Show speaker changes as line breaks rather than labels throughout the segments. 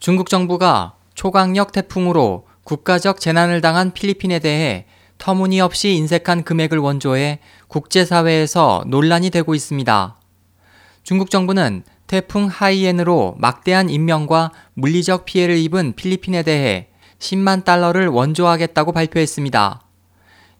중국 정부가 초강력 태풍으로 국가적 재난을 당한 필리핀에 대해 터무니없이 인색한 금액을 원조해 국제사회에서 논란이 되고 있습니다. 중국 정부는 태풍 하이엔으로 막대한 인명과 물리적 피해를 입은 필리핀에 대해 10만 달러를 원조하겠다고 발표했습니다.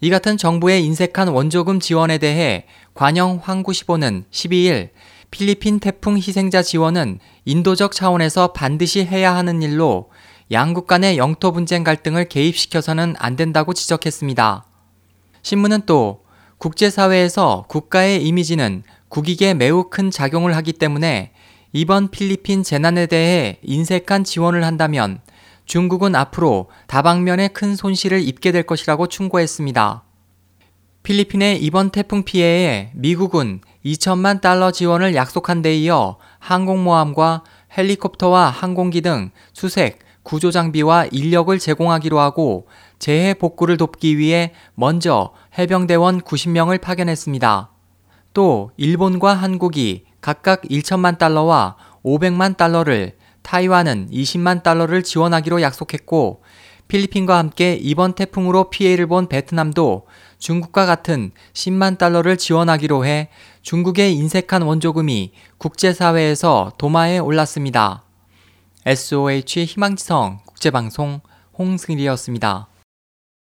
이 같은 정부의 인색한 원조금 지원에 대해 관영 황구시보는 12일 필리핀 태풍 희생자 지원은 인도적 차원에서 반드시 해야 하는 일로 양국 간의 영토 분쟁 갈등을 개입시켜서는 안 된다고 지적했습니다. 신문은 또 국제사회에서 국가의 이미지는 국익에 매우 큰 작용을 하기 때문에 이번 필리핀 재난에 대해 인색한 지원을 한다면 중국은 앞으로 다방면에 큰 손실을 입게 될 것이라고 충고했습니다. 필리핀의 이번 태풍 피해에 미국은 2천만 달러 지원을 약속한 데 이어 항공모함과 헬리콥터와 항공기 등 수색, 구조 장비와 인력을 제공하기로 하고 재해 복구를 돕기 위해 먼저 해병대원 90명을 파견했습니다. 또 일본과 한국이 각각 1천만 달러와 500만 달러를 타이완은 20만 달러를 지원하기로 약속했고 필리핀과 함께 이번 태풍으로 피해를 본 베트남도 중국과 같은 10만 달러를 지원하기로 해 중국의 인색한 원조금이 국제사회에서 도마에 올랐습니다. SOH 희망지성 국제방송 홍승일이었습니다.